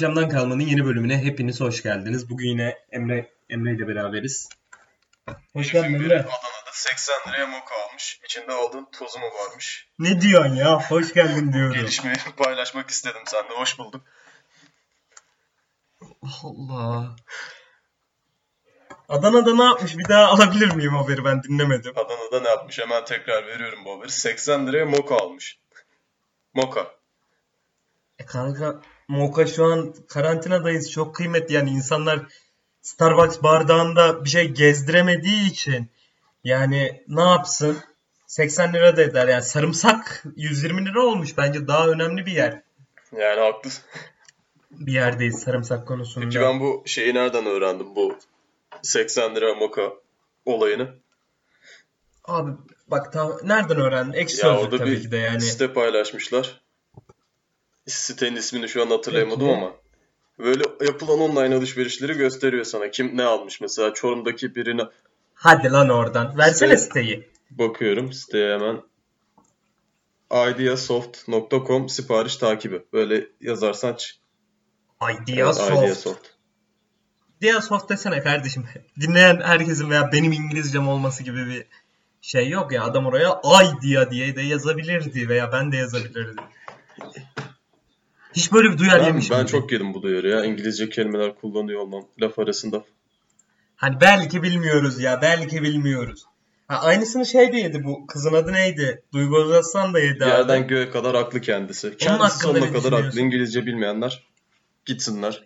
Akşamdan kalmanın yeni bölümüne hepiniz hoş geldiniz. Bugün yine Emre Emre ile beraberiz. Hoş geldin Emre. Adana'da 80 liraya moka almış. İçinde aldığın tozu mu varmış? Ne diyorsun ya? Hoş geldin diyorum. Gelişmeyi paylaşmak istedim seninle. Hoş bulduk. Allah. Adana'da ne yapmış? Bir daha alabilir miyim haberi? Ben dinlemedim. Adana'da ne yapmış? Hemen tekrar veriyorum bu haberi. 80 liraya moka almış. Moka. E kanka Moka şu an karantinadayız. Çok kıymetli yani insanlar Starbucks bardağında bir şey gezdiremediği için yani ne yapsın? 80 lira da eder yani sarımsak 120 lira olmuş bence daha önemli bir yer. Yani haklısın. Bir yerdeyiz sarımsak konusunda. Peki ben bu şeyi nereden öğrendim? Bu 80 lira moka olayını. Abi bak ta, nereden öğrendin? Ekşi Ya orada tabii bir ki de yani. site paylaşmışlar. Sitenin ismini şu an hatırlayamadım Peki. ama. Böyle yapılan online alışverişleri gösteriyor sana. Kim ne almış mesela Çorum'daki birine Hadi lan oradan. Versene Site- siteyi. bakıyorum siteye hemen. ideasoft.com sipariş takibi. Böyle yazarsan çık. Ideasoft. Evet, Ideasoft. Ideasoft desene kardeşim. Dinleyen herkesin veya benim İngilizcem olması gibi bir şey yok ya. Adam oraya Idea diye de yazabilirdi veya ben de yazabilirdim. Hiç böyle bir duyar Ben, yemişim. ben çok yedim bu duyarı ya. İngilizce kelimeler kullanıyor olmam laf arasında. Hani belki bilmiyoruz ya. Belki bilmiyoruz. Ha, aynısını şey de yedi bu. Kızın adı neydi? Duygu Özaslan da yedi abi. Yerden göğe kadar aklı kendisi. Kendisi sonuna kadar düşünüyorsun? aklı. İngilizce bilmeyenler gitsinler.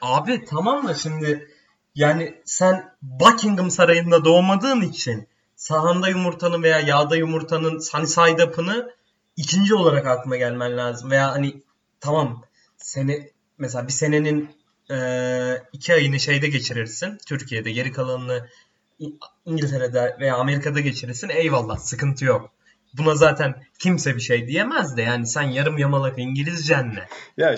Abi tamam da şimdi yani sen Buckingham Sarayı'nda doğmadığın için sahanda yumurtanın veya yağda yumurtanın hani side up'ını ikinci olarak aklına gelmen lazım. Veya hani tamam sene mesela bir senenin eee, iki ayını şeyde geçirirsin Türkiye'de geri kalanını İngiltere'de veya Amerika'da geçirirsin eyvallah sıkıntı yok. Buna zaten kimse bir şey diyemez de yani sen yarım yamalak İngilizcenle Ya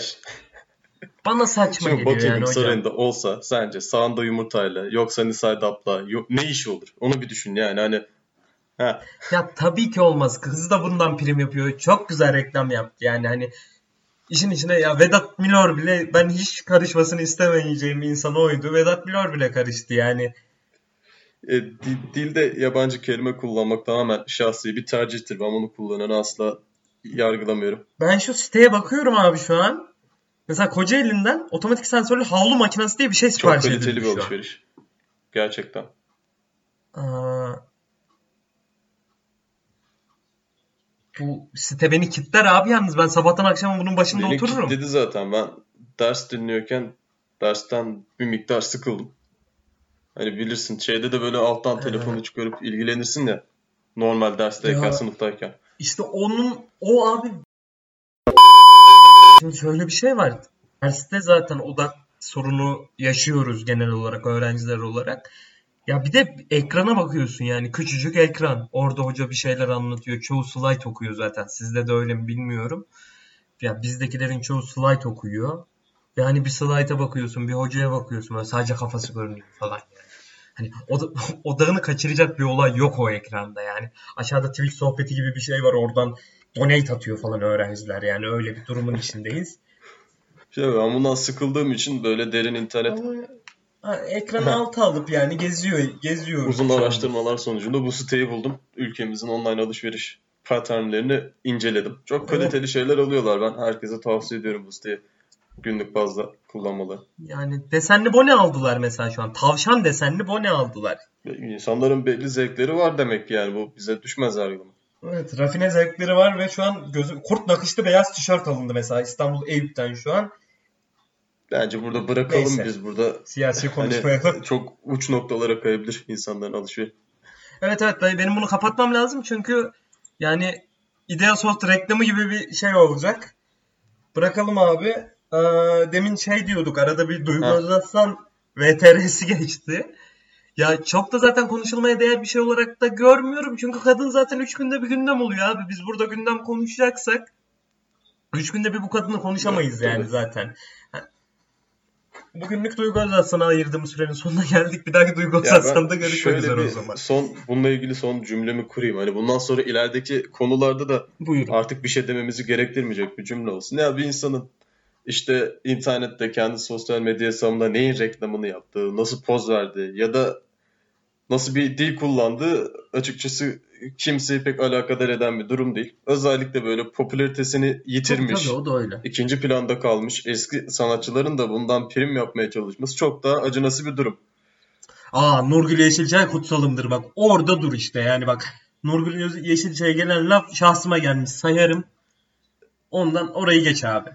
bana saçma şimdi geliyor yani hocam. Olsa sence sağında yumurtayla yoksa Nisay Dap'la yok, ne işi olur? Onu bir düşün yani hani ha, Ya tabii ki olmaz. Kız da bundan prim yapıyor. Çok güzel reklam yaptı. Yani hani işin içine ya Vedat Milor bile ben hiç karışmasını istemeyeceğim insan oydu. Vedat Milor bile karıştı yani. e, di- dilde yabancı kelime kullanmak tamamen şahsi bir tercihtir. Ben bunu kullananı asla yargılamıyorum. Ben şu siteye bakıyorum abi şu an. Mesela Kocaeli'nden otomatik sensörlü havlu makinesi diye bir şey Çok sipariş kaliteli edilmiş bir şu an. alışveriş. Gerçekten. Aa, bu site beni kitler abi yalnız ben sabahtan akşama bunun başında Beni otururum. kilitledi zaten. Ben ders dinliyorken dersten bir miktar sıkıldım. Hani bilirsin şeyde de böyle alttan telefonu çıkarıp ilgilenirsin ya. Normal dersteyken, Ya. sınıftayken. İşte onun o abi şimdi şöyle bir şey var. Derste zaten odak sorunu yaşıyoruz genel olarak öğrenciler olarak. Ya bir de ekrana bakıyorsun yani küçücük ekran. Orada hoca bir şeyler anlatıyor. Çoğu slide okuyor zaten. Sizde de öyle mi bilmiyorum. Ya bizdekilerin çoğu slide okuyor. Ve hani bir slide'a bakıyorsun, bir hocaya bakıyorsun. Böyle sadece kafası görünüyor falan yani. Hani oda- odağını kaçıracak bir olay yok o ekranda yani. Aşağıda Twitch sohbeti gibi bir şey var oradan donate atıyor falan öğrenciler yani öyle bir durumun içindeyiz. Şey, ben bundan sıkıldığım için böyle derin internet Ama ha, ekranı alta alıp yani geziyor geziyoruz. uzun araştırmalar sonucunda bu siteyi buldum. Ülkemizin online alışveriş patternlerini inceledim. Çok kaliteli şeyler alıyorlar. Ben herkese tavsiye ediyorum bu siteyi. Günlük bazda kullanmalı. Yani desenli bone aldılar mesela şu an. Tavşan desenli bone aldılar. İnsanların belli zevkleri var demek ki yani bu bize düşmez yargılama. Evet, rafine zevkleri var ve şu an gözü kurt nakışlı beyaz tişört alındı mesela İstanbul Eyüp'ten şu an. Bence burada bırakalım Neyse. biz burada Siyasi hani konuşmayalım. çok uç noktalara kayabilir insanların alışveriş. Evet evet dayı benim bunu kapatmam lazım çünkü yani Ideasoft reklamı gibi bir şey olacak. Bırakalım abi. Ee, demin şey diyorduk arada bir Duygu. Özaslan VTR'si geçti. Ya çok da zaten konuşulmaya değer bir şey olarak da görmüyorum. Çünkü kadın zaten 3 günde bir gündem oluyor abi. Biz burada gündem konuşacaksak 3 günde bir bu kadını konuşamayız Evet, yani zaten. Bugünlük Duygu Özaslan'a ayırdığımız sürenin sonuna geldik. Bir dahaki Duygu Özaslan'da görüşmek üzere o zaman. son bununla ilgili son cümlemi kurayım. Hani bundan sonra ilerideki konularda da Buyurun. artık bir şey dememizi gerektirmeyecek bir cümle olsun. Ya bir insanın işte internette kendi sosyal medya hesabında neyin reklamını yaptığı, nasıl poz verdi ya da nasıl bir dil kullandığı açıkçası kimseyi pek alakadar eden bir durum değil. Özellikle böyle popülaritesini yitirmiş. Tabii o da öyle. ikinci planda kalmış eski sanatçıların da bundan prim yapmaya çalışması çok daha acınası bir durum. Aa Nurgül Yeşilçay kutsalımdır bak. Orada dur işte yani bak. Nurgül Yeşilçay'a gelen laf şahsıma gelmiş sayarım. Ondan orayı geç abi.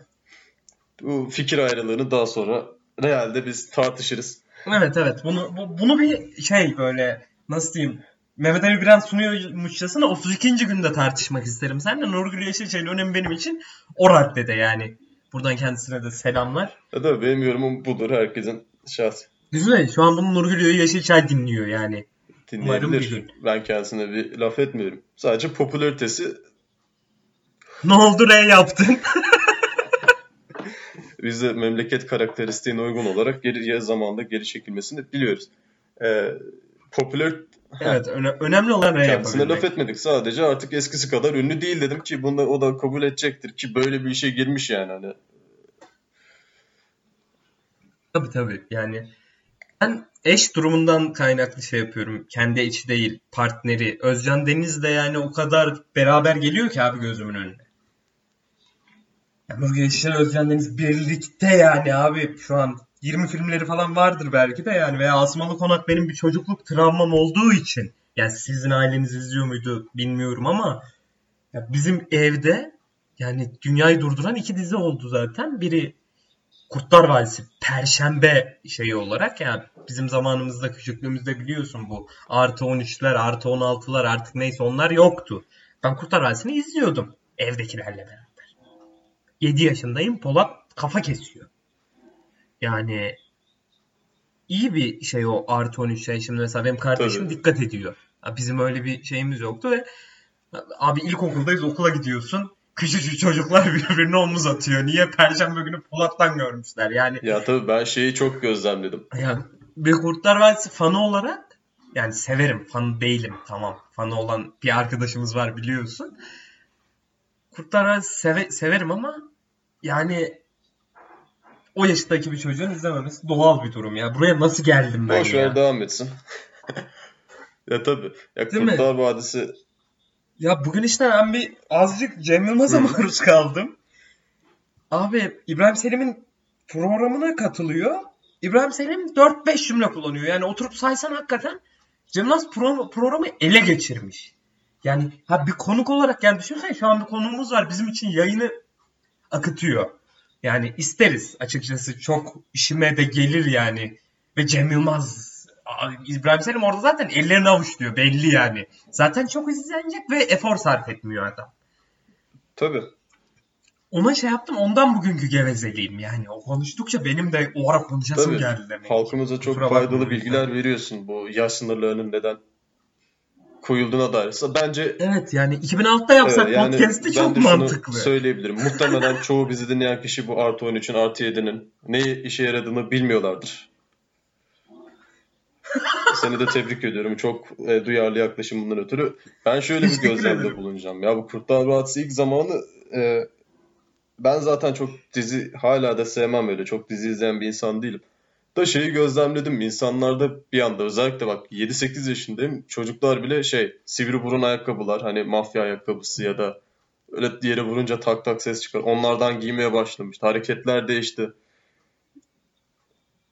Bu fikir ayrılığını daha sonra realde biz tartışırız. Evet evet bunu bu- bunu bir şey böyle nasıl diyeyim Mehmet Ali Biren sunuyormuşçasına 32. günde tartışmak isterim. Sen de Nurgül Yeşilçay'ın önemi benim için o raddede yani. Buradan kendisine de selamlar. Ya da benim yorumum budur herkesin şahsi. Güzel. Şu an bunu Nurgül Yeşilçay dinliyor yani. Dinleyebilir. Ben kendisine bir laf etmiyorum. Sadece popülaritesi Ne oldu re yaptın? bize memleket karakteristiğine uygun olarak geri zamanda geri çekilmesini biliyoruz. Ee, popüler evet öne- önemli olan re kendisine laf etmedik. Sadece artık eskisi kadar ünlü değil dedim ki bunu o da kabul edecektir ki böyle bir işe girmiş yani hani. Tabii tabii yani ben eş durumundan kaynaklı şey yapıyorum. Kendi içi değil partneri. Özcan Deniz de yani o kadar beraber geliyor ki abi gözümün önüne. Ya Nurgül Yeşilçay Özcan Deniz birlikte yani abi şu an 20 filmleri falan vardır belki de yani veya Asmalı Konak benim bir çocukluk travmam olduğu için yani sizin aileniz izliyor muydu bilmiyorum ama ya bizim evde yani dünyayı durduran iki dizi oldu zaten. Biri Kurtlar Vadisi Perşembe şeyi olarak yani bizim zamanımızda küçüklüğümüzde biliyorsun bu artı 13'ler artı 16'lar artık neyse onlar yoktu. Ben Kurtlar Vadisi'ni izliyordum evdekilerle beraber. 7 yaşındayım Polat kafa kesiyor. Yani iyi bir şey o artı 13 şey. Şimdi mesela benim kardeşim Tabii. dikkat ediyor. Bizim öyle bir şeyimiz yoktu ve abi ilkokuldayız okula gidiyorsun. Küçücük çocuklar birbirine omuz atıyor. Niye Perşembe günü Polat'tan görmüşler? Yani Ya tabii ben şeyi çok gözlemledim. yani bir Kurtlar Vadisi fanı olarak yani severim. Fan değilim tamam. Fanı olan bir arkadaşımız var biliyorsun. Kurtlar Vadisi seve- severim ama yani o yaştaki bir çocuğun izlememesi doğal bir durum ya. Buraya nasıl geldim ben Boş ya? devam etsin. ya tabii. Ya Değil mi? Kurtlar Vadisi Ya bugün işte ben bir azıcık Cem Yılmaz'a maruz kaldım. Abi İbrahim Selim'in programına katılıyor. İbrahim Selim 4-5 cümle kullanıyor. Yani oturup saysan hakikaten Cem Yılmaz pro- programı ele geçirmiş. Yani ha bir konuk olarak yani düşünsene şu an bir konuğumuz var. Bizim için yayını akıtıyor. Yani isteriz açıkçası. Çok işime de gelir yani. Ve Cem Yılmaz İbrahim Selim orada zaten ellerini avuçluyor belli yani. Zaten çok izlenecek ve efor sarf etmiyor adam. tabii. Ona şey yaptım ondan bugünkü gevezeliğim yani. O konuştukça benim de o ara konuşasım Tabii. geldi demek. Halkımıza çok Kusura faydalı bilgiler veriyorsun bu yaş sınırlarının neden koyulduğuna dair. Bence Evet yani 2006'da yapsak Evet, yani podcast'i çok mantıklı. söyleyebilirim. Muhtemelen çoğu bizi dinleyen kişi bu artı 13'ün artı 7'nin ne işe yaradığını bilmiyorlardır. Seni de tebrik ediyorum. Çok e, duyarlı yaklaşımından ötürü. Ben şöyle bir gözlemde bulunacağım. Ya bu Kurtlar Vadisi ilk zamanı e, ben zaten çok dizi hala da sevmem öyle. Çok dizi izleyen bir insan değilim. Da şeyi gözlemledim. İnsanlarda bir anda özellikle bak 7-8 yaşındayım. Çocuklar bile şey sivri burun ayakkabılar hani mafya ayakkabısı ya da öyle yere vurunca tak tak ses çıkar. Onlardan giymeye başlamıştı. Hareketler değişti.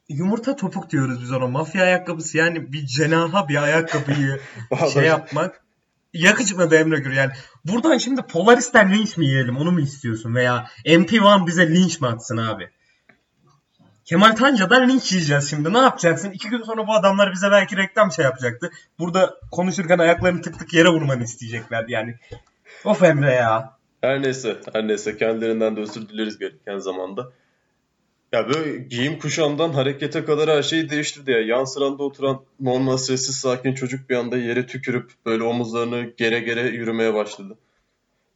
Yumurta topuk diyoruz biz ona. Mafya ayakkabısı yani bir cenaha bir ayakkabıyı şey yapmak. Yakışmadı Emre Gür yani. Buradan şimdi Polaris'ten linç mi yiyelim onu mu istiyorsun? Veya MP1 bize linç mi atsın abi? Kemal Tanca'dan linç yiyeceğiz şimdi. Ne yapacaksın? İki gün sonra bu adamlar bize belki reklam şey yapacaktı. Burada konuşurken ayaklarını tık tık yere vurmanı isteyecekler yani. Of Emre ya. Her neyse, her neyse kendilerinden de özür dileriz gereken zamanda. Ya böyle giyim kuşamdan harekete kadar her şeyi değiştirdi ya. Yan sıranda oturan normal sessiz sakin çocuk bir anda yere tükürüp böyle omuzlarını gere gere yürümeye başladı.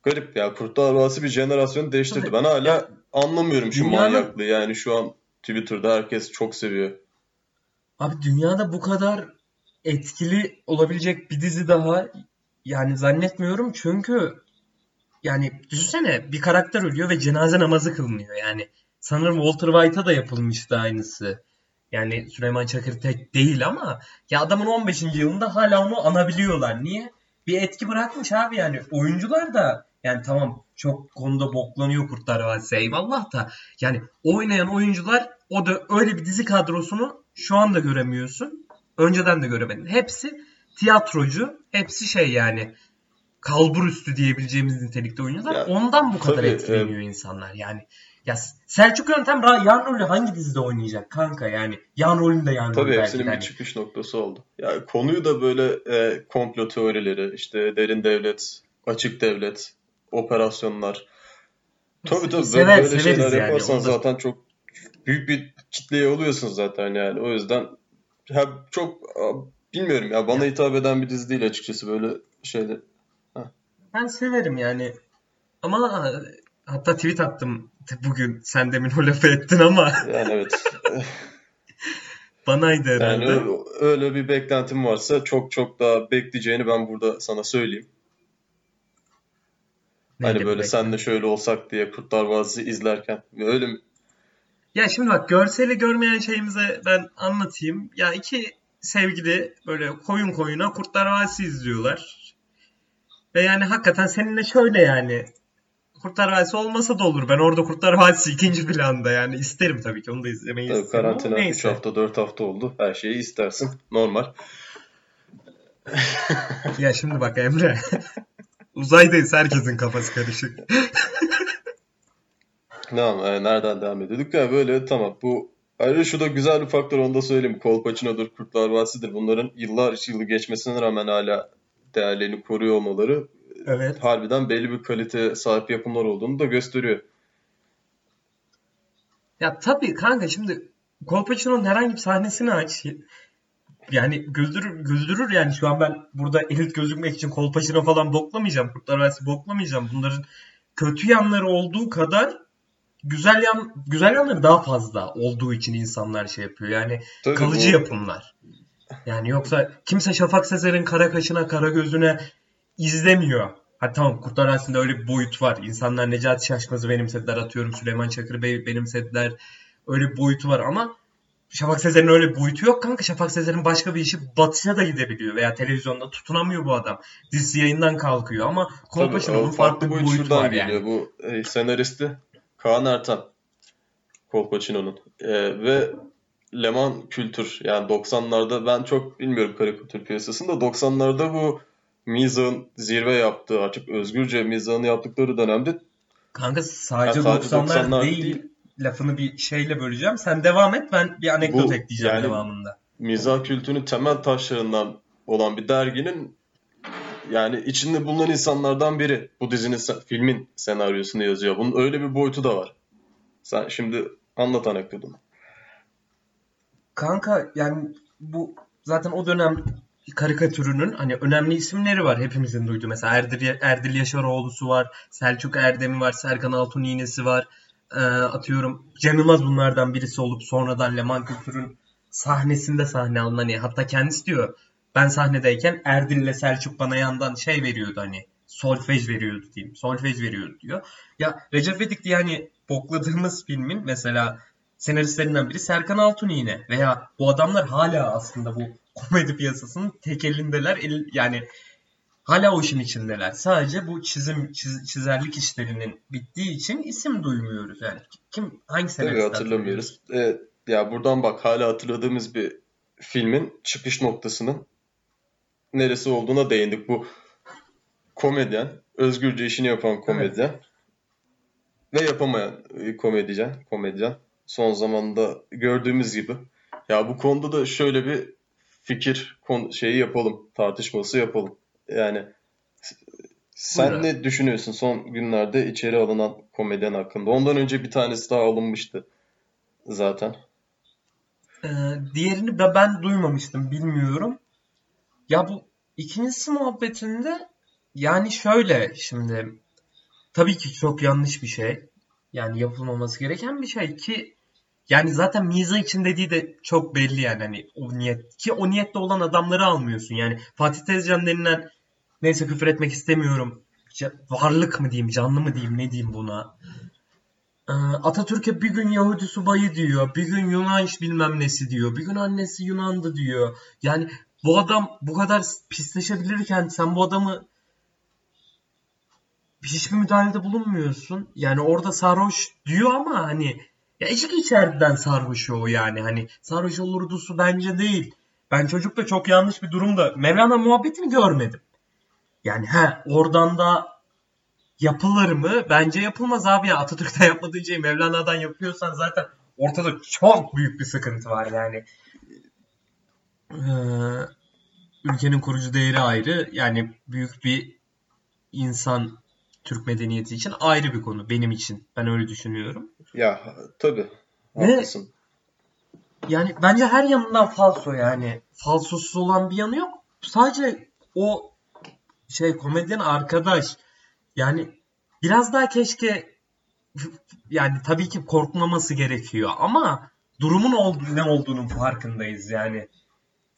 Garip ya. Kurtlar Vadisi bir jenerasyonu değiştirdi. Ben hala anlamıyorum şu Dünyanın- manyaklığı. Yani şu an Twitter'da herkes çok seviyor. Abi dünyada bu kadar etkili olabilecek bir dizi daha yani zannetmiyorum çünkü yani düşünsene bir karakter ölüyor ve cenaze namazı kılınıyor yani sanırım Walter White'a da yapılmıştı aynısı. Yani Süleyman Çakır tek değil ama ya adamın 15. yılında hala onu anabiliyorlar. Niye? Bir etki bırakmış abi yani. Oyuncular da yani tamam çok konuda boklanıyor Kurtlar Vadisi eyvallah da yani oynayan oyuncular o da öyle bir dizi kadrosunu şu anda göremiyorsun. Önceden de göremedin. Hepsi tiyatrocu. Hepsi şey yani kalbur üstü diyebileceğimiz nitelikte oyuncular. Ya, Ondan bu kadar tabii, etkileniyor insanlar. Yani ya Selçuk Yöntem yan rolü hangi dizide oynayacak kanka yani? Yan rolünde yan rolü Tabii belki hepsinin de bir hani. çıkış noktası oldu. Ya konuyu da böyle e, komplo teorileri, işte derin devlet, açık devlet, operasyonlar. Tabii tabii Sever- böyle severiz şeyler yani, yaparsan da- zaten çok büyük bir kitleye oluyorsun zaten yani. O yüzden ha, çok bilmiyorum ya bana hitap eden bir dizi değil açıkçası böyle şeyler. Ben severim yani. Ama hatta tweet attım bugün sen demin o lafı ettin ama Yani evet. banaydı Yani herhalde. öyle, öyle bir beklentim varsa çok çok daha bekleyeceğini ben burada sana söyleyeyim. Neydi Hani böyle bekle- senle şöyle olsak diye Kurtlar Vadisi izlerken öyle mi? Ya şimdi bak görseli görmeyen şeyimize ben anlatayım. Ya iki sevgili böyle koyun koyuna Kurtlar Vadisi izliyorlar. Ve yani hakikaten seninle şöyle yani Kurtlar Vadisi olmasa da olur. Ben orada Kurtlar Vadisi ikinci planda yani isterim tabii ki onu da izlemeyi Tabii isterim karantina 3 neyse. hafta 4 hafta oldu. Her şeyi istersin. Normal. Ya şimdi bak Emre. Uzaydayız herkesin kafası karışık. Tamam, e, nereden devam ediyorduk ya böyle tamam bu ayrıca şu da güzel bir faktör onu da söyleyeyim. Kolpaçino'dur, Kurtlar Vadisi'dir. Bunların yıllar yılı geçmesine rağmen hala değerlerini koruyor olmaları Evet. harbiden belli bir kalite sahip yapımlar olduğunu da gösteriyor. Ya tabii kanka şimdi Kolpaçino'nun herhangi bir sahnesini aç. Yani güldürür, güldürür yani şu an ben burada elit gözükmek için Kolpaçino falan boklamayacağım. Kurtlar Vadisi boklamayacağım. Bunların kötü yanları olduğu kadar güzel yan güzel yanları daha fazla olduğu için insanlar şey yapıyor. Yani Tabii kalıcı bu- yapımlar. Yani yoksa kimse Şafak Sezer'in kara kaşına, kara gözüne izlemiyor. Ha tamam Kurtlar Vadisi'nde öyle bir boyut var. İnsanlar Necati Şaşmaz'ı benimsediler atıyorum. Süleyman Çakır Bey benimsediler. Öyle bir boyutu var ama Şafak Sezer'in öyle bir boyutu yok kanka. Şafak Sezer'in başka bir işi batışa da gidebiliyor. Veya televizyonda tutunamıyor bu adam. Dizisi yayından kalkıyor ama o farklı bir boyut boyutu var geliyor. yani. Bu e, senaristi Kaan Ertan. Kolpaçino'nun. E, ve Leman kültür yani 90'larda ben çok bilmiyorum karikatür piyasasında 90'larda bu mizahın zirve yaptığı artık özgürce mizahını yaptıkları dönemde Kanka sadece Ya sadece 90'lar 90'lar değil. değil. Lafını bir şeyle böleceğim. Sen devam et ben bir anekdot Bu, ekleyeceğim yani- devamında. mizah kültürünün temel taşlarından olan bir derginin yani içinde bulunan insanlardan biri bu dizinin filmin senaryosunu yazıyor. Bunun öyle bir boyutu da var. Sen şimdi anlat anekdotunu. Kanka yani bu zaten o dönem karikatürünün hani önemli isimleri var hepimizin duyduğu. Mesela Erdil, Erdil Yaşaroğlu'su var, Selçuk Erdem'i var, Serkan Altun İğnesi var. Ee, atıyorum Cem Yılmaz bunlardan birisi olup sonradan Leman Kültür'ün sahnesinde sahne alınan hani hatta kendisi diyor ben sahnedeyken Erdil'le Selçuk bana yandan şey veriyordu hani solfej veriyordu diyeyim. Solfej veriyordu diyor. Ya Recep İvedik diye hani bokladığımız filmin mesela senaristlerinden biri Serkan Altun yine veya bu adamlar hala aslında bu komedi piyasasının tek elindeler. El- yani hala o işin içindeler. Sadece bu çizim çiz- çizerlik işlerinin bittiği için isim duymuyoruz. Yani kim hangi Tabii senarist hatırlamıyoruz. Ee, ya buradan bak hala hatırladığımız bir filmin çıkış noktasının neresi olduğuna değindik. Bu komedyen, özgürce işini yapan komedyen ve yapamayan e, komedyen, komedyen. Son zamanda gördüğümüz gibi. Ya bu konuda da şöyle bir fikir şeyi yapalım, tartışması yapalım. Yani sen Buyurun. ne düşünüyorsun son günlerde içeri alınan komedyen hakkında? Ondan önce bir tanesi daha alınmıştı zaten. Ee, diğerini ben, ben duymamıştım, bilmiyorum. Ya bu ikincisi muhabbetinde yani şöyle şimdi tabii ki çok yanlış bir şey. Yani yapılmaması gereken bir şey ki yani zaten mizah için dediği de çok belli yani hani o niyet ki o niyette olan adamları almıyorsun. Yani Fatih Tezcan denilen neyse küfür etmek istemiyorum. varlık mı diyeyim, canlı mı diyeyim, ne diyeyim buna? Ee, Atatürk'e bir gün Yahudi subayı diyor. Bir gün Yunan bilmem nesi diyor. Bir gün annesi Yunan'dı diyor. Yani bu adam bu kadar pisleşebilirken sen bu adamı hiçbir müdahalede bulunmuyorsun. Yani orada sarhoş diyor ama hani ya içki içeriden sarhoş o yani. Hani sarhoş olurdusu bence değil. Ben çocukta çok yanlış bir durumda Mevlana muhabbetini görmedim. Yani he oradan da yapılır mı? Bence yapılmaz abi ya. Atatürk'ten yapmadığın şeyi Mevlana'dan yapıyorsan zaten ortada çok büyük bir sıkıntı var yani. Ee, ülkenin kurucu değeri ayrı. Yani büyük bir insan Türk medeniyeti için ayrı bir konu benim için. Ben öyle düşünüyorum. Ya tabii. Haklısın. yani bence her yanından falso yani. Falsosuz olan bir yanı yok. Sadece o şey komedyen arkadaş yani biraz daha keşke yani tabii ki korkmaması gerekiyor ama durumun ol- ne olduğunun farkındayız yani.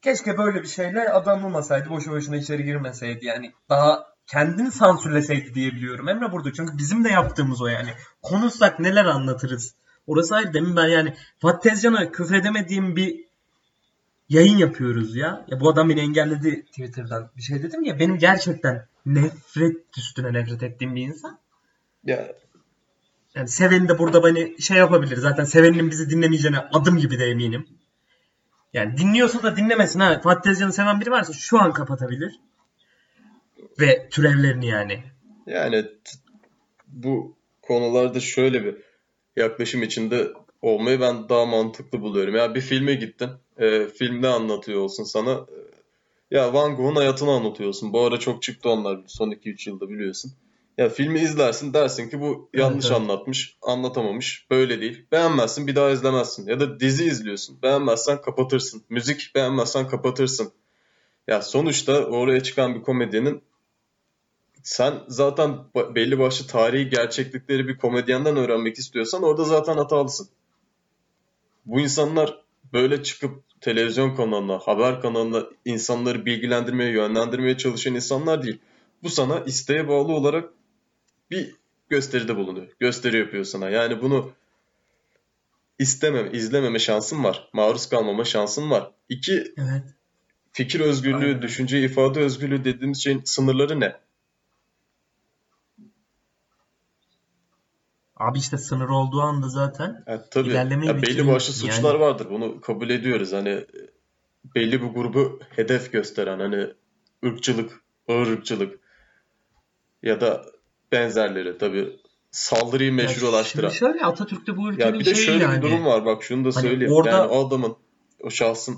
Keşke böyle bir şeyle adam olmasaydı, boşu boşuna içeri girmeseydi yani. Daha kendini sansürleseydi diyebiliyorum Emre burada. Çünkü bizim de yaptığımız o yani. Konuşsak neler anlatırız. Orası ayrı. Demin ben yani Fatih Tezcan'a küfredemediğim bir yayın yapıyoruz ya. Ya bu adam beni engelledi Twitter'dan. Bir şey dedim ya benim gerçekten nefret üstüne nefret ettiğim bir insan. Ya Yani Seven'i de burada beni şey yapabilir. Zaten Seven'in bizi dinlemeyeceğine adım gibi de eminim. Yani dinliyorsa da dinlemesin ha. Fatih Tezcan'ı seven biri varsa şu an kapatabilir. Ve türevlerini yani. yani bu konularda şöyle bir yaklaşım içinde olmayı ben daha mantıklı buluyorum. Ya bir filme gittin. E, film ne anlatıyor olsun sana? E, Ya Van Gogh'un hayatını anlatıyorsun. Bu ara çok çıktı onlar son 2-3 yılda biliyorsun. Ya filmi izlersin dersin ki bu yanlış Evet, anlatmış, anlatamamış, böyle değil. Beğenmezsin bir daha izlemezsin. Ya da dizi izliyorsun. Beğenmezsen kapatırsın. Müzik beğenmezsen kapatırsın. Ya sonuçta oraya çıkan bir komedyenin sen zaten belli başlı tarihi gerçeklikleri bir komedyenden öğrenmek istiyorsan orada zaten hatalısın. Bu insanlar böyle çıkıp televizyon kanalına, haber kanalına insanları bilgilendirmeye, yönlendirmeye çalışan insanlar değil. Bu sana isteğe bağlı olarak bir gösteride bulunuyor. Gösteri yapıyor sana. Yani bunu istememe, izlememe şansın var. Maruz kalmama şansın var. İki, Evet. fikir özgürlüğü, Aynen. düşünce ifade özgürlüğü dediğimiz şeyin sınırları ne? Abi işte sınır olduğu anda zaten Ya tabii. ilerlemeyi Ya belli başlı suçlar yani. vardır. Bunu kabul ediyoruz. Hani belli bir grubu hedef gösteren hani ırkçılık, ağır ırkçılık ya da benzerleri tabii saldırıyı Ya meşrulaştıran. şimdi şöyle Atatürk'te bu Ya ülkenin bir de şöyle bir yani. durum var. Bak şunu da Hani söyleyeyim. orada Yani o adamın, o şahsın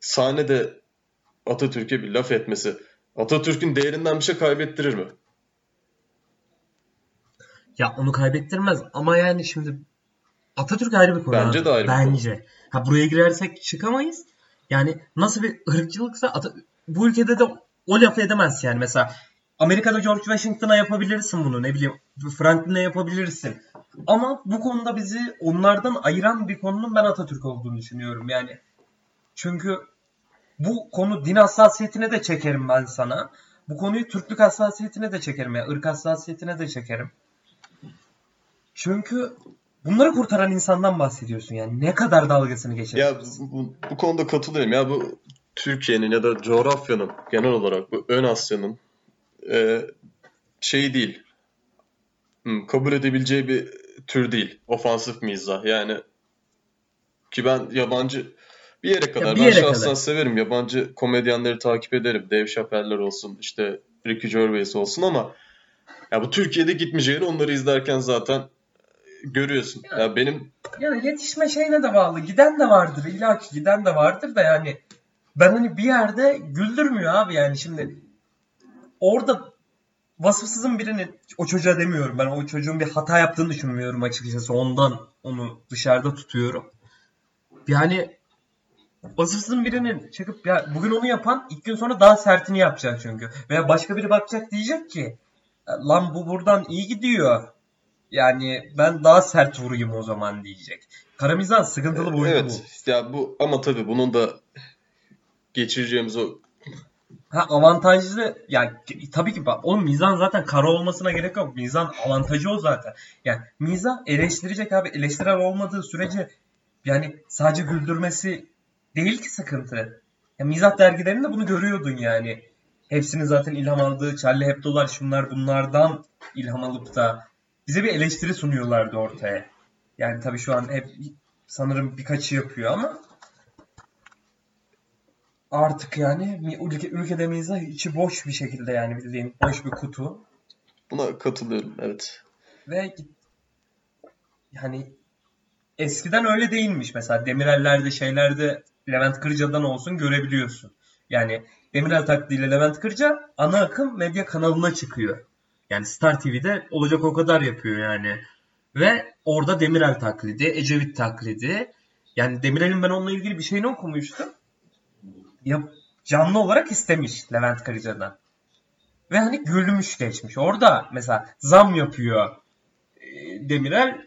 sahnede Atatürk'e bir laf etmesi Atatürk'ün değerinden bir şey kaybettirir mi? Ya onu kaybettirmez ama yani şimdi Atatürk ayrı bir konu Bence abi. de ayrı bir konu. Bence. Ha buraya girersek çıkamayız. Yani nasıl bir ırkçılıksa Ata- bu ülkede de o lafı edemez yani. Mesela Amerika'da George Washington'a yapabilirsin bunu. Ne bileyim Franklin'e yapabilirsin. Ama bu konuda bizi onlardan ayıran bir konunun ben Atatürk olduğunu düşünüyorum. Yani çünkü bu konu din hassasiyetine de çekerim ben sana. Bu konuyu Türklük hassasiyetine de çekerim ya. ırk hassasiyetine de çekerim. Çünkü bunları kurtaran insandan bahsediyorsun yani. Ne kadar dalgasını Ya geçebilirsin. bu, bu konuda katılıyorum. Ya bu Türkiye'nin ya da coğrafyanın genel olarak bu Ön Asya'nın e, şey değil. Kabul edebileceği bir tür değil. Ofansif mizah. Yani ki ben yabancı bir yere kadar Ya bir ben yere şahsen kadar. severim. Yabancı komedyenleri takip ederim. Dave Chappelle'ler olsun, işte Ricky Gervais olsun ama ya bu Türkiye'de gitmeyeceğini onları izlerken zaten görüyorsun. Ya, Ya benim yani yetişme şeyine de bağlı. Giden de vardır. İlla ki giden de vardır da yani ben hani bir yerde güldürmüyor abi yani şimdi orada vasıfsızın birinin o çocuğa demiyorum ben o çocuğun bir hata yaptığını düşünmüyorum açıkçası ondan onu dışarıda tutuyorum. Yani vasıfsızın birinin çıkıp ya bugün onu yapan ilk gün sonra daha sertini yapacak çünkü. Veya başka biri bakacak diyecek ki lan bu buradan iyi gidiyor. Yani ben daha sert vurayım o zaman diyecek. Karamizan sıkıntılı boyutu bu. Evet ya bu ama tabii bunun da geçireceğimiz o Ha avantajlı yani tabii ki bak onun mizan zaten kara olmasına gerek yok. Mizan avantajı o zaten. Yani mizan eleştirecek abi. Eleştirel olmadığı sürece yani sadece güldürmesi değil ki sıkıntı. Ya mizah dergilerinde bunu görüyordun yani. Hepsinin zaten ilham aldığı Charlie Hebdo'lar şunlar bunlardan ilham alıp da bize bir eleştiri sunuyorlardı ortaya. Yani tabii şu an hep sanırım birkaçı yapıyor ama artık yani ülke, ülkede mizah içi boş bir şekilde yani bildiğin boş bir kutu. Buna katılıyorum evet. Ve yani eskiden öyle değilmiş. Mesela Demirel'lerde şeylerde Levent Kırca'dan olsun görebiliyorsun. Yani Demirel taklidiyle Levent Kırca ana akım medya kanalına çıkıyor. Yani Star TV'de olacak o kadar yapıyor yani. Ve orada Demirel taklidi, Ecevit taklidi. Yani Demirel'in ben onunla ilgili bir şeyini okumuştum. Ya canlı olarak istemiş Levent Kırca'dan. Ve hani gülmüş geçmiş. Orada mesela zam yapıyor e, Demirel.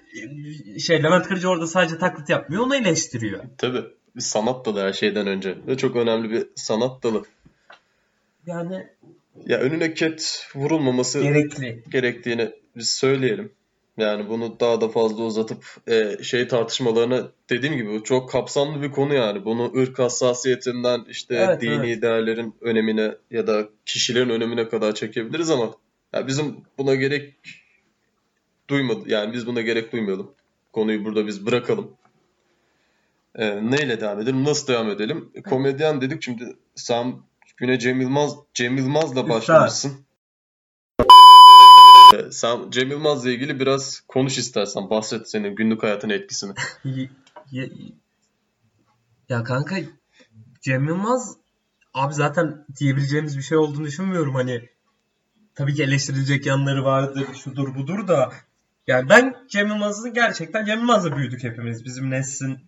E, şey Levent Kırcı orada sadece taklit yapmıyor. Onu eleştiriyor. Tabii. Bir sanat dalı her şeyden önce. Ve çok önemli bir sanat dalı. Yani ya önüne ket vurulmaması gerekli. gerektiğini biz söyleyelim. Yani bunu daha da fazla uzatıp e, şey tartışmalarına dediğim gibi bu çok kapsamlı bir konu yani. Bunu ırk hassasiyetinden işte Evet, dini evet. değerlerin önemine ya da kişilerin önemine kadar çekebiliriz ama ya bizim buna gerek duymadı yani biz buna gerek duymayalım. Konuyu burada biz bırakalım. E, neyle devam edelim? Nasıl devam edelim? Komedyen dedik şimdi sen güne Cem Yılmaz Cem Yılmaz'la başlamışsın. Ee, Sen Cem Yılmaz'la ilgili biraz konuş istersen. Bahset senin günlük hayatına etkisini. Ya kanka Cem Yılmaz abi zaten diyebileceğimiz bir şey olduğunu düşünmüyorum hani tabii ki eleştirilecek yanları vardır şudur budur da yani ben Cem Yılmaz'ın gerçekten Cem Yılmaz'la büyüdük hepimiz bizim neslin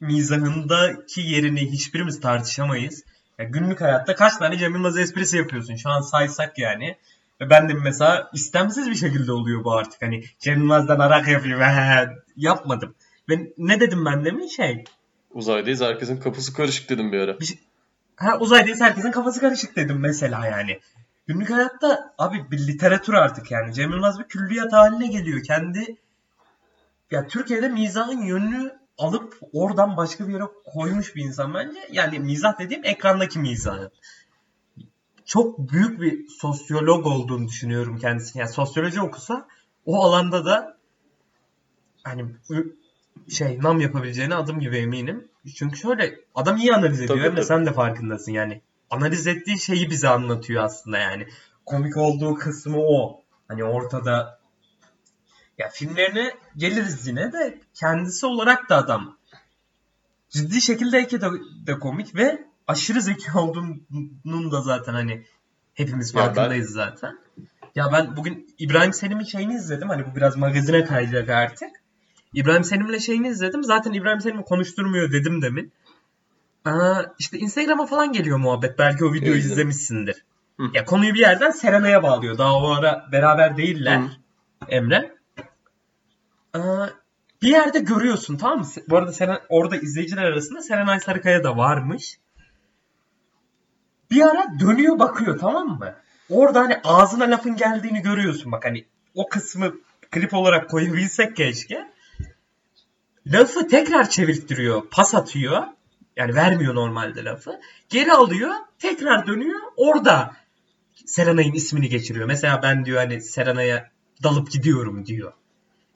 mizahındaki yerini hiçbirimiz tartışamayız. Ya günlük hayatta kaç tane Cem Yılmaz esprisi yapıyorsun şu an saysak yani. Ve ben de mesela istemsiz bir şekilde oluyor bu artık. Hani Cem Yılmaz'dan arak yapayım. Yapmadım. Ve ne dedim ben demin şey. Uzaydayız herkesin kapısı karışık dedim bir ara. Ha uzaydayız herkesin kafası karışık dedim mesela yani. Günlük hayatta abi bir literatür artık yani. Cem Yılmaz bir külliyat haline geliyor. Kendi ya Türkiye'de mizahın yönünü alıp oradan başka bir yere koymuş bir insan bence. Yani mizah dediğim ekrandaki mizahı. Çok büyük bir sosyolog olduğunu düşünüyorum kendisini. Yani sosyoloji okusa o alanda da hani şey nam yapabileceğine adım gibi eminim. Çünkü şöyle adam iyi analiz ediyor Tabii, hem de tabii. sen de farkındasın yani. Analiz ettiği şeyi bize anlatıyor aslında yani. Komik olduğu kısmı o. Hani ortada ya filmlerine geliriz yine de kendisi olarak da adam ciddi şekilde de, de komik ve aşırı zeki olduğunun da zaten hani hepimiz Ya ben- farkındayız zaten. Ya ben bugün İbrahim Selim'in şeyini izledim. Hani bu biraz magazine kayacak artık. İbrahim Selim'le şeyini izledim. Zaten İbrahim Selim'i konuşturmuyor dedim demin. Aa, işte Instagram'a falan geliyor muhabbet. Belki o videoyu İzledim. izlemişsindir. Hı. Ya konuyu bir yerden Serena'ya bağlıyor. Daha o ara beraber değiller Hı. Emre. Bir yerde görüyorsun tamam mı? Bu arada Seren, orada izleyiciler arasında Serenay Sarıkaya da varmış. Bir ara dönüyor bakıyor tamam mı? Orada hani ağzına lafın geldiğini görüyorsun bak hani o kısmı klip olarak koyabilsek keşke. Lafı tekrar çevirttiriyor, pas atıyor. Yani vermiyor normalde lafı. Geri alıyor, tekrar dönüyor. Orada Serenay'ın ismini geçiriyor. Mesela ben diyor hani Serenay'a dalıp gidiyorum diyor.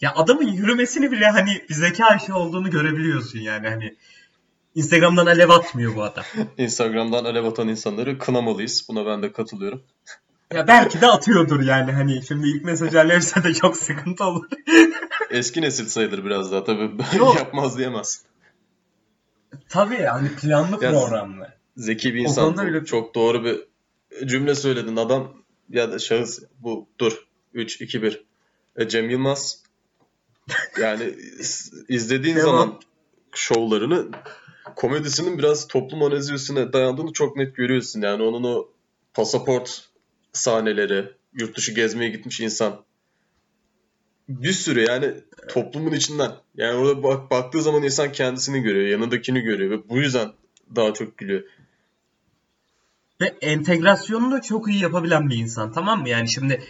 Ya adamın yürümesini bile hani bir zeka işi olduğunu görebiliyorsun yani hani. Instagram'dan alev atmıyor bu adam. Instagram'dan alev atan insanları kınamalıyız. Buna ben de katılıyorum. Ya belki de atıyordur yani hani şimdi ilk mesaj alevse de çok sıkıntı olur. Eski nesil sayılır biraz daha tabii. Yok. Yapmaz diyemez. Tabii hani planlı Ya- programlı. Zeki bir insan. bile- Çok doğru bir cümle söyledin. Adam ya da şahıs bu dur. 3 2 1. E, Cem Yılmaz yani izlediğin Devam. zaman şovlarını komedisinin biraz toplum analizine dayandığını çok net görüyorsun. Yani onun o pasaport sahneleri, yurt dışı gezmeye gitmiş insan. Bir sürü yani toplumun içinden. Yani orada bak, baktığı zaman insan kendisini görüyor, yanındakini görüyor ve bu yüzden daha çok gülüyor. ve entegrasyonunu da çok iyi yapabilen bir insan tamam mı? Yani şimdi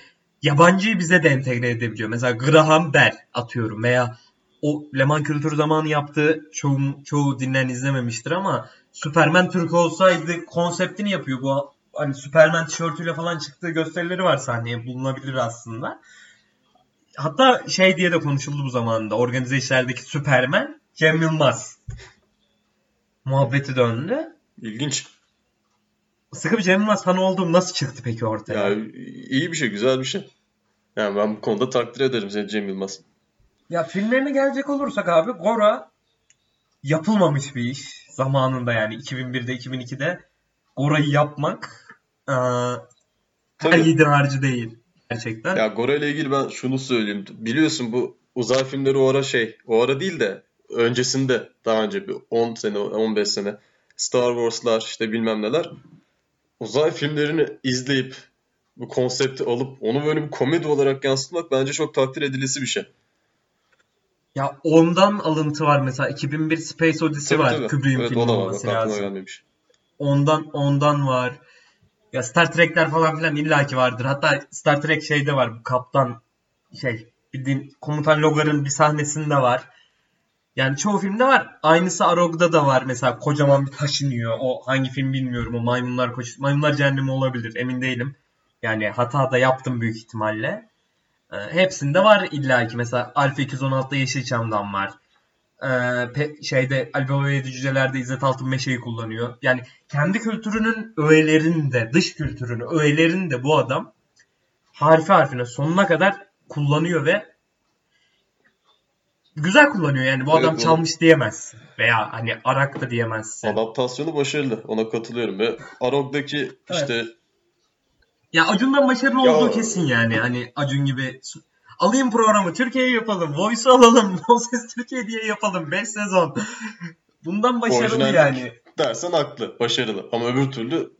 yabancıyı bize de entegre edebiliyor. Mesela Graham Bell atıyorum veya o Leman Kültür zamanı yaptığı çoğu, çoğu dinleyen izlememiştir ama Superman Türk olsaydı konseptini yapıyor. Bu hani Superman tişörtüyle falan çıktığı gösterileri var sahneye bulunabilir aslında. Hatta şey diye de konuşuldu bu zamanda. Organize işlerdeki Superman Cem Yılmaz muhabbeti döndü. İlginç. Sıkı bir Cem Yılmaz fanı olduğum nasıl çıktı peki ortaya? Ya iyi bir şey, güzel bir şey. Yani ben bu konuda takdir ederim seni Cem Yılmaz. Ya filmlerine gelecek olursak abi Gora yapılmamış bir iş. Zamanında yani 2001'de 2002'de Gora'yı yapmak eee her yiğidin harcı değil gerçekten. Ya Gora ile ilgili ben şunu söyleyeyim. Biliyorsun bu uzay filmleri o ara şey, o ara değil de öncesinde daha önce bir 10 sene, 15 sene Star Wars'lar işte bilmem neler uzay filmlerini izleyip bu konsepti alıp onu böyle bir komedi olarak yansıtmak bence çok takdir edilisi bir şey. Ya ondan alıntı var mesela 2001 Space Odyssey Tabii var. Kubrick'in Evet filmi var. Olması aklıma lazım. Ondan ondan var. Ya Star Trek'ler falan filan illaki vardır. Hatta Star Trek şeyde var. Bu kaptan şey bildiğin komutan Logar'ın bir sahnesinde var. Yani çoğu filmde var. Aynısı Arog'da da var. Mesela kocaman bir taş iniyor. O hangi film bilmiyorum. O maymunlar koş Maymunlar Cehennemi olabilir. Emin değilim. Yani hata da yaptım büyük ihtimalle. Ee, hepsinde var illaki. Mesela Alfa 216'da Yeşilçam'dan var. Ee, pe- şeyde Baba ve Cüceler'de İzzet Altın Meşe'yi kullanıyor. Yani kendi kültürünün öğelerini de, dış kültürünü, öğelerini de bu adam harfi harfine sonuna kadar kullanıyor ve güzel kullanıyor yani. Bu Evet, adam doğru. çalmış diyemezsin. Veya hani Arak da diyemezsin. Adaptasyonu başarılı. Ona katılıyorum. Ve Arog'daki işte Ya Acun'dan başarılı Ya- olduğu kesin yani. Hani Acun gibi alayım programı Türkiye'ye yapalım. Voice'u alalım. No Ses Türkiye diye yapalım. 5 sezon. Bundan başarılı Orijinal. yani. dersen haklı, başarılı. Ama öbür türlü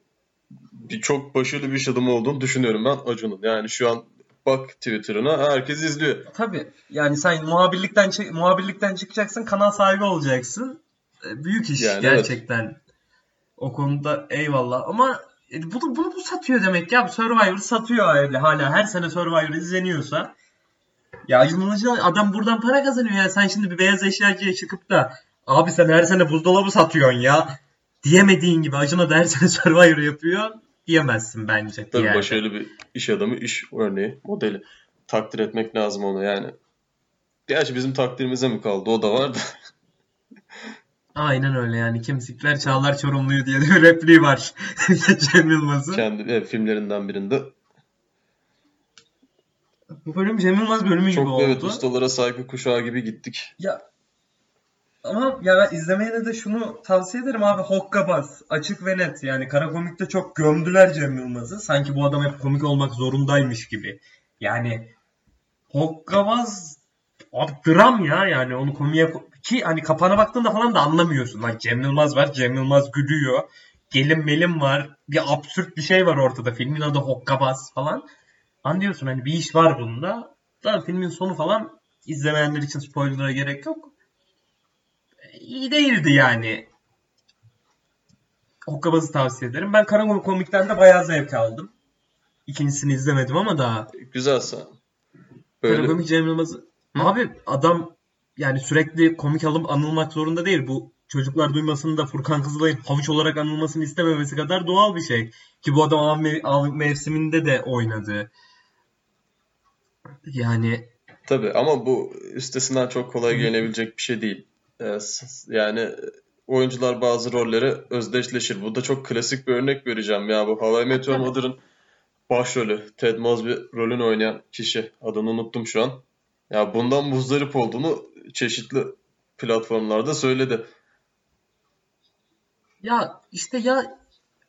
bir çok başarılı bir iş adamı olduğunu düşünüyorum ben Acun'un. Yani şu an bak Twitter'ına herkes izliyor. Tabii. Yani sen muhabirlikten muhabirlikten çıkacaksın, kanal sahibi olacaksın. E, Büyük iş Yani evet. gerçekten. O konuda eyvallah. Ama e, bunu, bunu bu satıyor demek ya. Survivor satıyor öyle hala. Her sene Survivor izleniyorsa. Ya Ilıcalı adam buradan para kazanıyor ya. Sen şimdi bir beyaz eşyacıya çıkıp da abi sen her sene buzdolabı satıyorsun ya diyemediğin gibi Acun'a da her sene Survivor yapıyor diyemezsin bence. Tabii yani. başarılı bir iş adamı, iş örneği, modeli. Takdir etmek lazım onu yani. Gerçi bizim takdirimize mi kaldı? O da var da. Aynen öyle yani. Kimsikler Çağlar Çorumlu'yu diye de bir repliği var. Cem Yılmaz'ın. Kendi evet, filmlerinden birinde. Bu bölüm Cem Yılmaz bölümü gibi Çok oldu. evet ustalara saygı kuşağı gibi gittik. Ya ama ya izlemeyene de şunu tavsiye ederim abi Hokkabaz. Açık ve net. Yani kara komikte çok gömdüler Cem Yılmaz'ı. Sanki bu adam hep komik olmak zorundaymış gibi. Yani Hokkabaz abi dram ya yani onu komiye ki hani kapağına baktığında falan da anlamıyorsun. Lan Cem Yılmaz var. Cem Yılmaz gülüyor. Gelin melim var. Bir absürt bir şey var ortada. Filmin adı Hokkabaz falan. Anlıyorsun hani bir iş var bunda. Da filmin sonu falan izlemeyenler için spoiler'a gerek yok. İyi değildi yani. Hokkabaz'ı tavsiye ederim. Ben Kara Komik'ten de bayağı zevk aldım. İkincisini izlemedim ama daha. Güzel sahne. Kara Böyle Komik Cem Yılmaz'ı. Abi adam yani sürekli komik alıp anılmak zorunda değil. Bu çocuklar duymasını da Furkan Kızılay'ın havuç olarak anılmasını istememesi kadar doğal bir şey. Ki bu adam av, mev- av mevsiminde de oynadı. Yani Tabii ama bu üstesinden çok kolay gelinebilecek bir şey değil. Ee, Yani oyuncular bazı rollere özdeşleşir. Bu da çok klasik bir örnek vereceğim ya. Bu How I Met Your Tabii. Mother'ın başrolü Ted Mosby rolünü oynayan kişi. Adını unuttum şu an. Ya bundan muzdarip olduğunu çeşitli platformlarda söyledi. Ya işte ya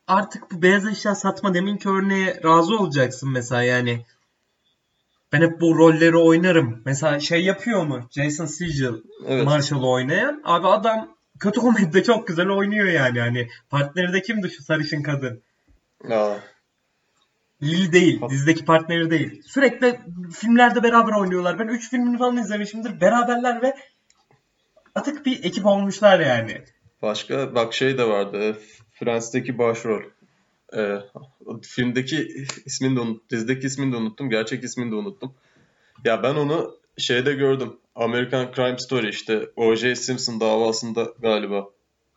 artık bu beyaz eşya satma deminki örneğe razı olacaksın mesela yani. Ben hep bu rolleri oynarım. Mesela şey yapıyor mu? Jason Segel Evet. Marshall'ı oynayan. Abi adam kötü komedide çok güzel oynuyor yani. Hani partneri de kimdi şu sarışın kadın? Ya, Lily değil. Dizideki partneri değil. Sürekli filmlerde beraber oynuyorlar. Ben 3 filmini falan izlemişimdir. Beraberler ve atık bir ekip olmuşlar yani. başka bak şey de vardı. Friends'teki başrol. E, filmdeki ismini de unuttum. Dizideki ismini de unuttum. Gerçek ismini de unuttum. Ya ben onu şeyde gördüm. American Crime Story işte O.J. Simpson davasında galiba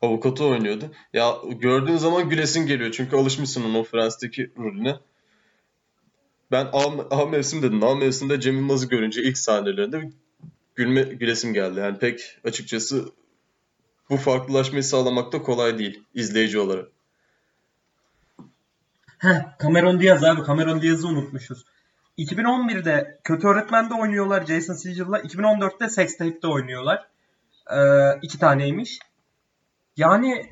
avukatı oynuyordu. Ya gördüğün zaman gülesin geliyor. Çünkü alışmışsın onun Friends'teki rolüne. Ben A mevsim dedim. A mevsimde Cem Yılmaz'ı görünce ilk sahnelerinde gülme, gülesim geldi. Yani pek açıkçası bu farklılaşmayı sağlamak da kolay değil izleyici olarak. Heh, Cameron Diaz abi. Cameron Diaz'ı unutmuşuz. 2011'de Kötü Öğretmen'de oynuyorlar Jason Segel'la. 2014'te Sex Tape'de oynuyorlar. Ee, iki taneymiş. Yani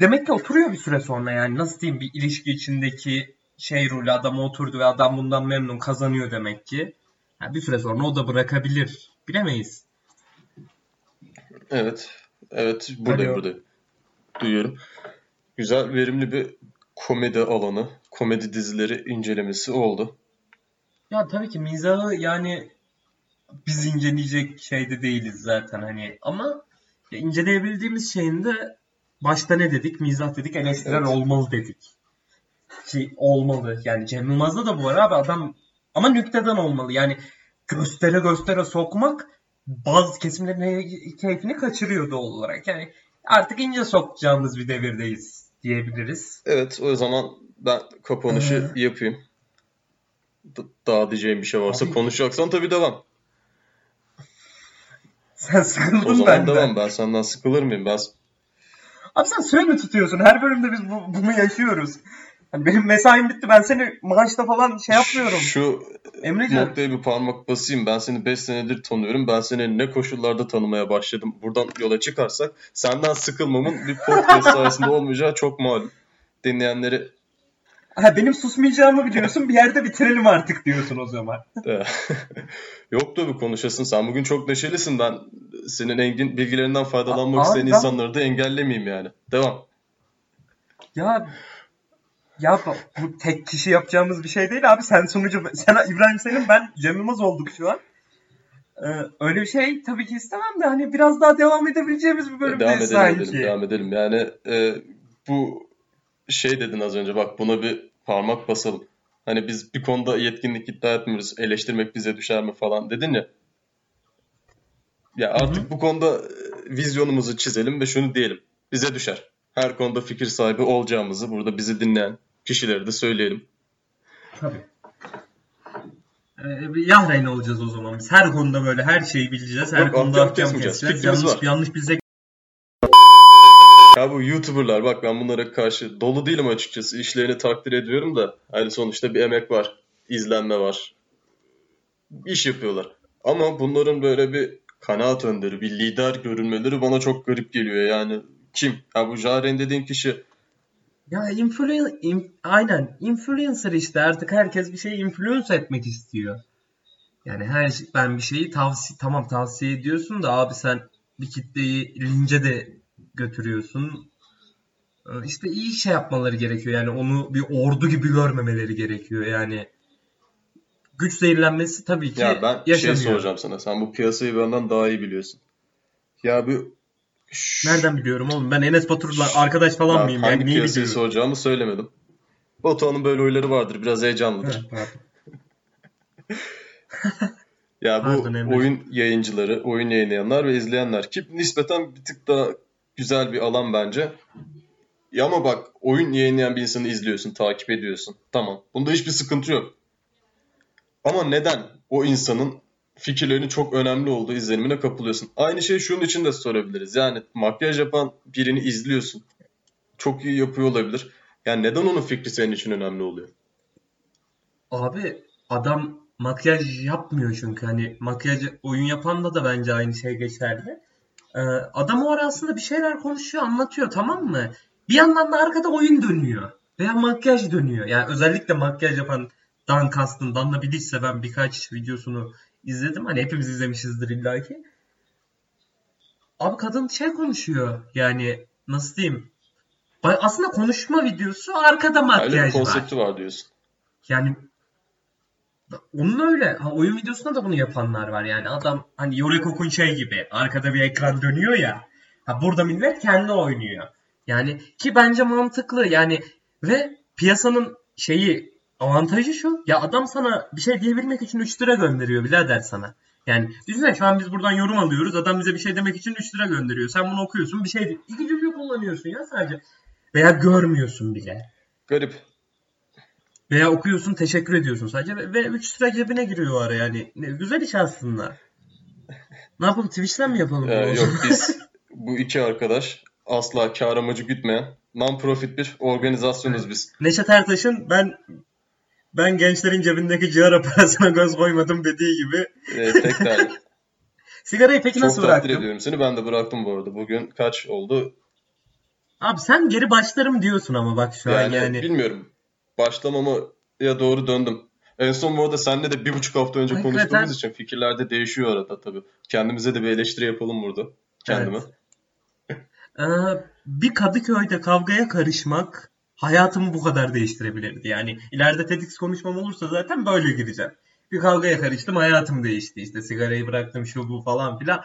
demek ki oturuyor bir süre sonra yani nasıl diyeyim bir ilişki içindeki şey rolü adama oturdu ve adam bundan memnun kazanıyor demek ki. Yani bir süre sonra o da bırakabilir. Bilemeyiz. Evet. Evet. Buradayım Alo. buradayım. Duyuyorum. Güzel, verimli bir komedi alanı, komedi dizileri incelemesi oldu. Ya tabii ki mizahı yani biz inceleyecek şeyde değiliz zaten hani ama ya inceleyebildiğimiz şeyin de başta ne dedik? Mizah dedik, eleştirel Evet. olmalı dedik. Ki olmalı. Yani Cem Yılmaz'da da bu ara abi adam ama nükteden olmalı. Yani göstere göstere sokmak bazı kesimlerin keyfini kaçırıyor doğal olarak. Yani artık ince sokacağımız bir devirdeyiz diyebiliriz. Evet, o zaman ben kapanışı yapayım. D- daha diyeceğim bir şey varsa Abi- konuşacaksan tabii devam. Sen O sıkıldın zaman benden. devam. Ben senden sıkılır mıyım? Ben Abi sen süre mi tutuyorsun? Her bölümde biz bu, bunu yaşıyoruz. Hani benim mesaim bitti. Ben seni maaşta falan şey yapmıyorum. Şu Emrecan. noktaya bir parmak basayım. Ben seni 5 senedir tanıyorum. Ben seni ne koşullarda tanımaya başladım. Buradan yola çıkarsak senden sıkılmamın bir podcast sayesinde olmayacağı çok malum. Dinleyenleri Ha, benim susmayacağımı biliyorsun. Bir yerde bitirelim artık diyorsun o zaman. yok tabii konuşasın. Sen bugün çok neşelisin. Ben senin engin bilgilerinden faydalanmak A- isteyen ben- insanları da engellemeyeyim yani. Devam. Ya ya bu- tek kişi yapacağımız bir şey değil abi. Sen sunucu, sen İbrahim Selim, ben Cem Yılmaz olduk şu an. Ee, öyle bir şey tabii ki istemem de hani biraz daha devam edebileceğimiz bir E, bölüm devam edelim, sanki. edelim, devam edelim. Yani e, bu şey dedin az önce bak buna bir parmak basalım. Hani biz bir konuda yetkinlik iddia etmiyoruz. Eleştirmek bize düşer mi falan dedin ya. Ya artık bu konuda e, vizyonumuzu çizelim ve şunu diyelim. Bize düşer. Her konuda fikir sahibi olacağımızı burada bizi dinleyen kişilere de söyleyelim. Tabii. Ee, Yahreyn olacağız o zaman biz. Her konuda böyle her şeyi bileceğiz. Her Yok, konuda ahkam keseceğiz. Fikrimiz Yanlış, var. yanlış bize Ya bu YouTuber'lar bak ben bunlara karşı dolu değilim açıkçası. İşlerini takdir ediyorum da hani sonuçta bir emek var, izlenme var. İş yapıyorlar. Ama bunların böyle bir kanaat önderi, bir lider görünmeleri bana çok garip geliyor. Yani kim? Ya bu Jaren dediğin kişi Ya influen in- aynen influencer işte artık herkes bir şeyi influence etmek istiyor. Yani her şey- ben bir şeyi tavsiye tamam tavsiye ediyorsun da abi sen bir kitleyi lince de götürüyorsun. Ee, İşte iyi şey yapmaları gerekiyor. Yani onu bir ordu gibi görmemeleri gerekiyor. Yani güç zehirlenmesi tabii ki ya ben şey yaşanıyor. soracağım sana. Sen bu piyasayı benden daha iyi biliyorsun. Ya bu Nereden biliyorum oğlum? Ben Enes Batur'la arkadaş falan ben mıyım? hangi Yani piyasayı soracağımı söylemedim. Batuhan'ın böyle huyları vardır. Biraz heyecanlıdır. Ya bu Pardon oyun yayıncıları, oyun yayınlayanlar ve izleyenler ki nispeten bir tık daha güzel bir alan bence. Ya ama bak oyun yayınlayan bir insanı izliyorsun, takip ediyorsun. Tamam. Bunda hiçbir sıkıntı yok. Ama neden o insanın fikirlerinin çok önemli olduğu izlenimine kapılıyorsun? Aynı şeyi şunun için de sorabiliriz. Yani makyaj yapan birini izliyorsun. Çok iyi yapıyor olabilir. Yani neden onun fikri senin için önemli oluyor? Abi adam makyaj yapmıyor çünkü hani makyaj oyun yapan da da bence aynı şey geçerli. Ee, adam o ara aslında bir şeyler konuşuyor, anlatıyor tamam mı? Bir yandan da arkada oyun dönüyor. Veya makyaj dönüyor. Yani özellikle makyaj yapan Dan Kastın, Danla Bilic'se ben birkaç videosunu izledim. Hani hepimiz izlemişizdir illaki. Abi kadın şey konuşuyor. Yani nasıl diyeyim? Aslında konuşma videosu arkada makyaj var. konsepti var diyorsun. Yani onun öyle. Ha, oyun videosunda da bunu yapanlar var yani. Adam hani Yore Kokun şey gibi arkada bir ekran dönüyor ya. Ha, burada millet kendi oynuyor. Yani ki bence mantıklı yani ve piyasanın şeyi avantajı şu ya adam sana bir şey diyebilmek için 3 lira gönderiyor birader sana. Yani düşünsene şu an biz buradan yorum alıyoruz. Adam bize bir şey demek için 3 lira gönderiyor. Sen bunu okuyorsun bir şey iki cümle kullanıyorsun ya sadece. Veya görmüyorsun bile. Garip. Veya okuyorsun teşekkür ediyorsun sadece ve, ve 3 lira cebine giriyor ara yani. Ne, güzel iş aslında. Ne yapalım Twitch'ten mi yapalım? Ee, yok biz bu iki arkadaş asla kar amacı gütmeyen non-profit bir organizasyonuz biz. Neşet Ertaş'ın ben ben gençlerin cebindeki cigara parasına göz koymadım dediği gibi. Ee, tek derdi. Sigarayı peki Çok nasıl takdir bıraktın? ediyorum seni. Ben de bıraktım bu arada. Bugün kaç oldu? Abi sen geri başlarım diyorsun ama bak şu an Yani, yani. bilmiyorum. Başlamama ya doğru döndüm. En son bu arada seninle de bir buçuk hafta önce Hakikaten. konuştuğumuz için fikirler de değişiyor arada tabii. Kendimize de bir eleştiri yapalım burada. Kendime. Ee, bir Kadıköy'de kavgaya karışmak hayatımı bu kadar değiştirebilirdi. Yani ileride TEDx konuşmam olursa zaten böyle gideceğim. Bir kavgaya karıştım hayatım değişti. İşte sigarayı bıraktım şu bu falan filan.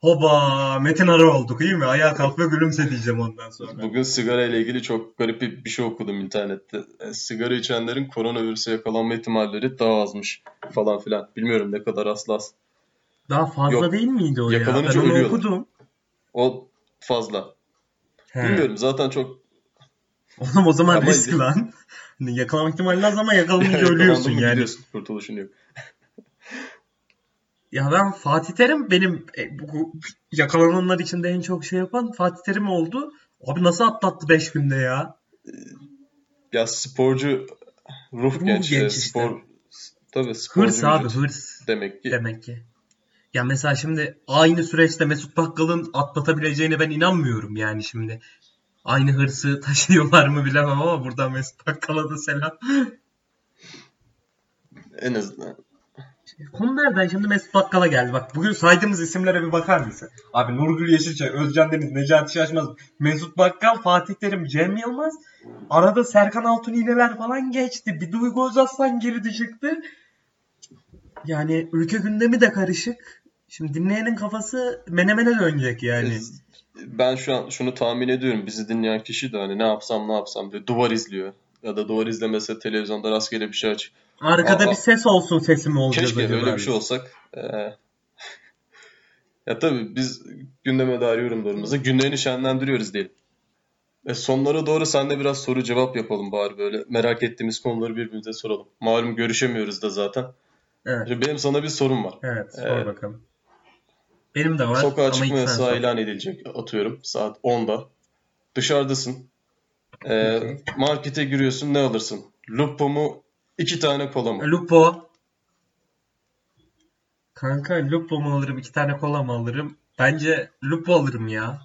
Hoba Metin Arı olduk iyi mi? Ayağa kalk ve gülümse diyeceğim ondan sonra. Bugün sigara ile ilgili çok garip bir, bir şey okudum internette. E, sigara içenlerin koronavirüse yakalanma ihtimalleri daha azmış falan filan. Bilmiyorum ne kadar aslı az. Daha fazla Yok. değil miydi o ya? Ben onu okudum. O fazla. He. Bilmiyorum zaten çok Oğlum o zaman Ama- risk lan. Hani Yakalanma ihtimali az ama yakalanınca ölüyorsun yani. Kurtuluşun yok. Ya ben Fatih Terim benim e, bu yakalananlar içinde en çok şey yapan Fatih Terim oldu. Abi nasıl atlattı 5 günde ya? Ya sporcu ruh Ruh genç. genç e, işte. Spor tabii sporcu Hırs abi hırs demek ki. demek ki. Ya mesela şimdi aynı süreçte Mesut Bakkal'ın atlatabileceğine ben inanmıyorum yani şimdi. Aynı hırsı taşıyorlar mı bilemem ama buradan Mesut Bakkal'a da selam. En azından. Konu nereden şimdi Mesut Bakkal'a geldi. Bak bugün saydığımız isimlere bir bakar mısın? Abi Nurgül Yeşilçay, Özcan Deniz, Necati Şaşmaz, Mesut Bakkal, Fatih Terim, Cem Yılmaz. Arada Serkan Altun iğneler falan geçti. Bir Duygu Özaslan girdi çıktı. Yani ülke gündemi de karışık. Şimdi dinleyenin kafası menemene dönecek yani. Ben şu an şunu tahmin ediyorum. Bizi dinleyen kişi de hani ne yapsam ne yapsam diye duvar izliyor. Ya da duvar izlemese televizyonda rastgele bir şey aç. Arkada Aa, bir ses olsun sesi mi olacağız Keşke acaba öyle bir şey olsak. Ee, ya tabii biz gündeme dair yorumlarımızı günlerini şenlendiriyoruz diyelim. E sonlara doğru seninle biraz soru cevap yapalım bari böyle. Merak ettiğimiz konuları birbirimize soralım. Malum görüşemiyoruz da zaten. Evet, Şimdi benim sana bir sorum var. evet sor Ee, bakalım. Benim de var Sokağa çıkma yasağı ilan edilecek atıyorum saat 10'da. Dışarıdasın. Ee, Okey. markete giriyorsun ne alırsın? Lupo mu? iki tane kola mı? Lupo. Kanka Lupo mu alırım? iki tane kola mı alırım? Bence Lupo alırım ya.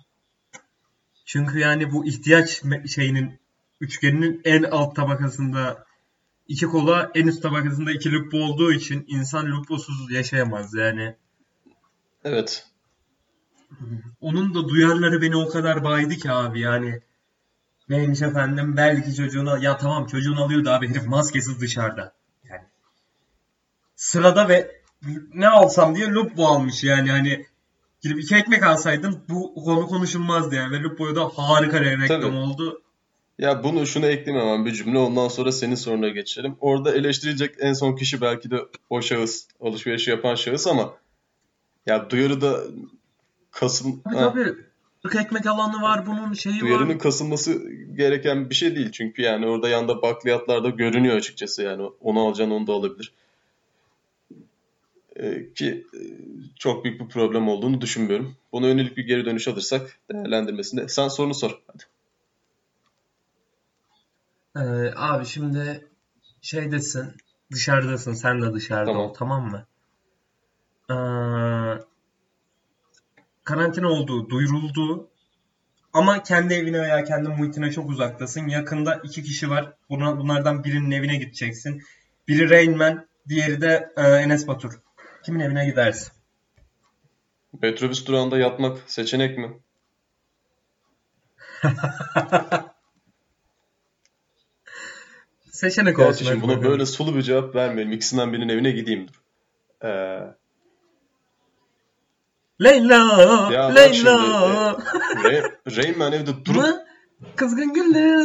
Çünkü yani bu ihtiyaç şeyinin üçgeninin en alt tabakasında iki kola, en üst tabakasında iki Lupo olduğu için insan Luposuz yaşayamaz yani. Evet. Onun da duyarları beni o kadar baydı ki abi yani. Neymiş efendim belki çocuğuna ya tamam çocuğun alıyordu abi herif maskesiz dışarıda. Yani sırada ve ne alsam diye Lupo almış yani hani gidip iki ekmek alsaydın bu konu konuşulmazdı yani ve Lupo'ya da harika bir reklam Tabii. oldu. Ya bunu şunu ekleyeyim hemen bir cümle ondan sonra senin soruna geçelim. Orada eleştirilecek en son kişi belki de o şahıs, alışveriş yapan şahıs ama ya duyarı da kasım Tabii ha, tabii. 40 ekmek alanı var bunun şeyi duyarının var. kasılması gereken bir şey değil. Çünkü yani orada yanda bakliyatlarda görünüyor açıkçası yani onu alacaksın onu da alabilir. Ee, ki e, çok büyük bir problem olduğunu düşünmüyorum. Buna yönelik bir geri dönüş alırsak değerlendirmesinde. Sen sorunu sor. Hadi. Ee, abi şimdi şeydesin dışarıdasın sen de dışarıda Tamam. ol tamam mı? Ee, karantina olduğu duyuruldu ama kendi evine veya kendi muhitine çok uzaktasın. Yakında iki kişi var. Buna, bunlardan birinin evine gideceksin. Biri Rain Man, diğeri de e, Enes Batur. Kimin evine gidersin? Metrobüs durağında yatmak seçenek mi? Seçenek Gerçi olsun şimdi hadi buna böyle sulu bir cevap vermeyelim. İkisinden birinin evine gideyim. Ee, Leyla, ya Leyla. şimdi e, Ray, Rain Man evde durup Mı? Kızgın günler.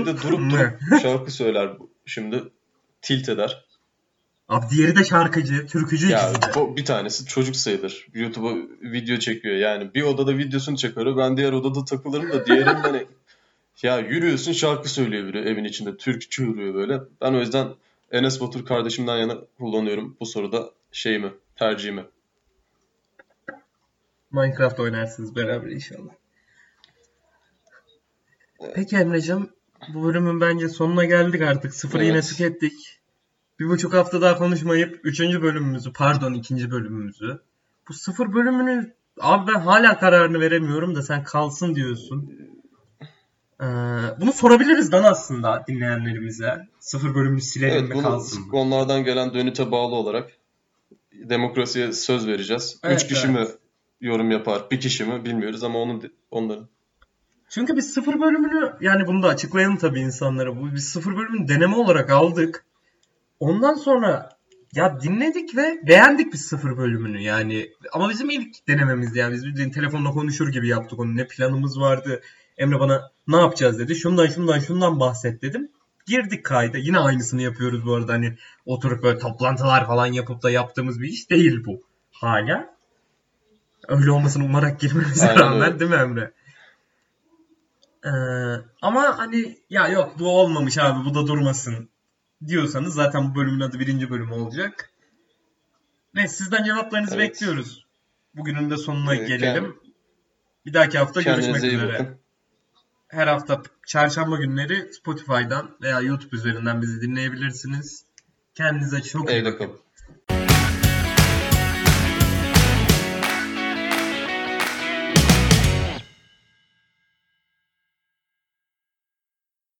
Evde durup durup şarkı söyler bu. Şimdi tilt eder. Abi diğeri de şarkıcı, türkücü Ya ikisi bu bir tanesi çocuk sayılır. YouTube'a video çekiyor. Yani bir odada videosunu çekiyor. Ben diğer odada takılırım da diğerinin hani ya yürüyorsun şarkı söylüyor biri evin içinde. Türk çığırıyor böyle. Ben o yüzden Enes Batur kardeşimden yana kullanıyorum bu soruda şeyimi, tercihimi. Minecraft oynarsınız beraber inşallah. Peki Emre'cim bu bölümün bence sonuna geldik artık. Sıfırı yine Evet. tükettik. Bir buçuk hafta daha konuşmayıp üçüncü bölümümüzü pardon ikinci bölümümüzü. Bu sıfır bölümünü abi ben hala kararını veremiyorum da sen kalsın diyorsun. Ee, bunu sorabiliriz lan aslında dinleyenlerimize. Sıfır bölümü silelim Evet mi bunu kalsın mı? onlardan gelen dönüte bağlı olarak demokrasiye söz vereceğiz. Evet, Üç kişi evet. mi yorum yapar, bir kişi mi bilmiyoruz ama onun onların. Çünkü biz sıfır bölümünü yani bunu da açıklayalım tabii insanlara. Bu biz sıfır bölümünü deneme olarak aldık. Ondan sonra ya dinledik ve beğendik biz sıfır bölümünü yani. Ama bizim ilk denememiz yani. Biz bildiğin telefonla konuşur gibi yaptık onu. Ne planımız vardı. Emre bana ne yapacağız dedi. Şundan şundan şundan bahset dedim. Girdik kayda. Yine aynısını yapıyoruz bu arada. Hani oturup böyle toplantılar falan yapıp da yaptığımız bir iş değil bu. Hala. Öyle olmasını umarak girmemize Aynen rağmen öyle. değil mi Emre? Ee, ama hani ya yok bu olmamış abi bu da durmasın diyorsanız zaten bu bölümün adı birinci bölüm olacak. Neyse sizden cevaplarınızı Evet. bekliyoruz. Bugünün de sonuna Ee, gelelim. Bir dahaki hafta görüşmek Kendinize iyi üzere. bakın. Her hafta çarşamba günleri Spotify'dan veya YouTube üzerinden bizi dinleyebilirsiniz. Kendinize çok iyi bakın.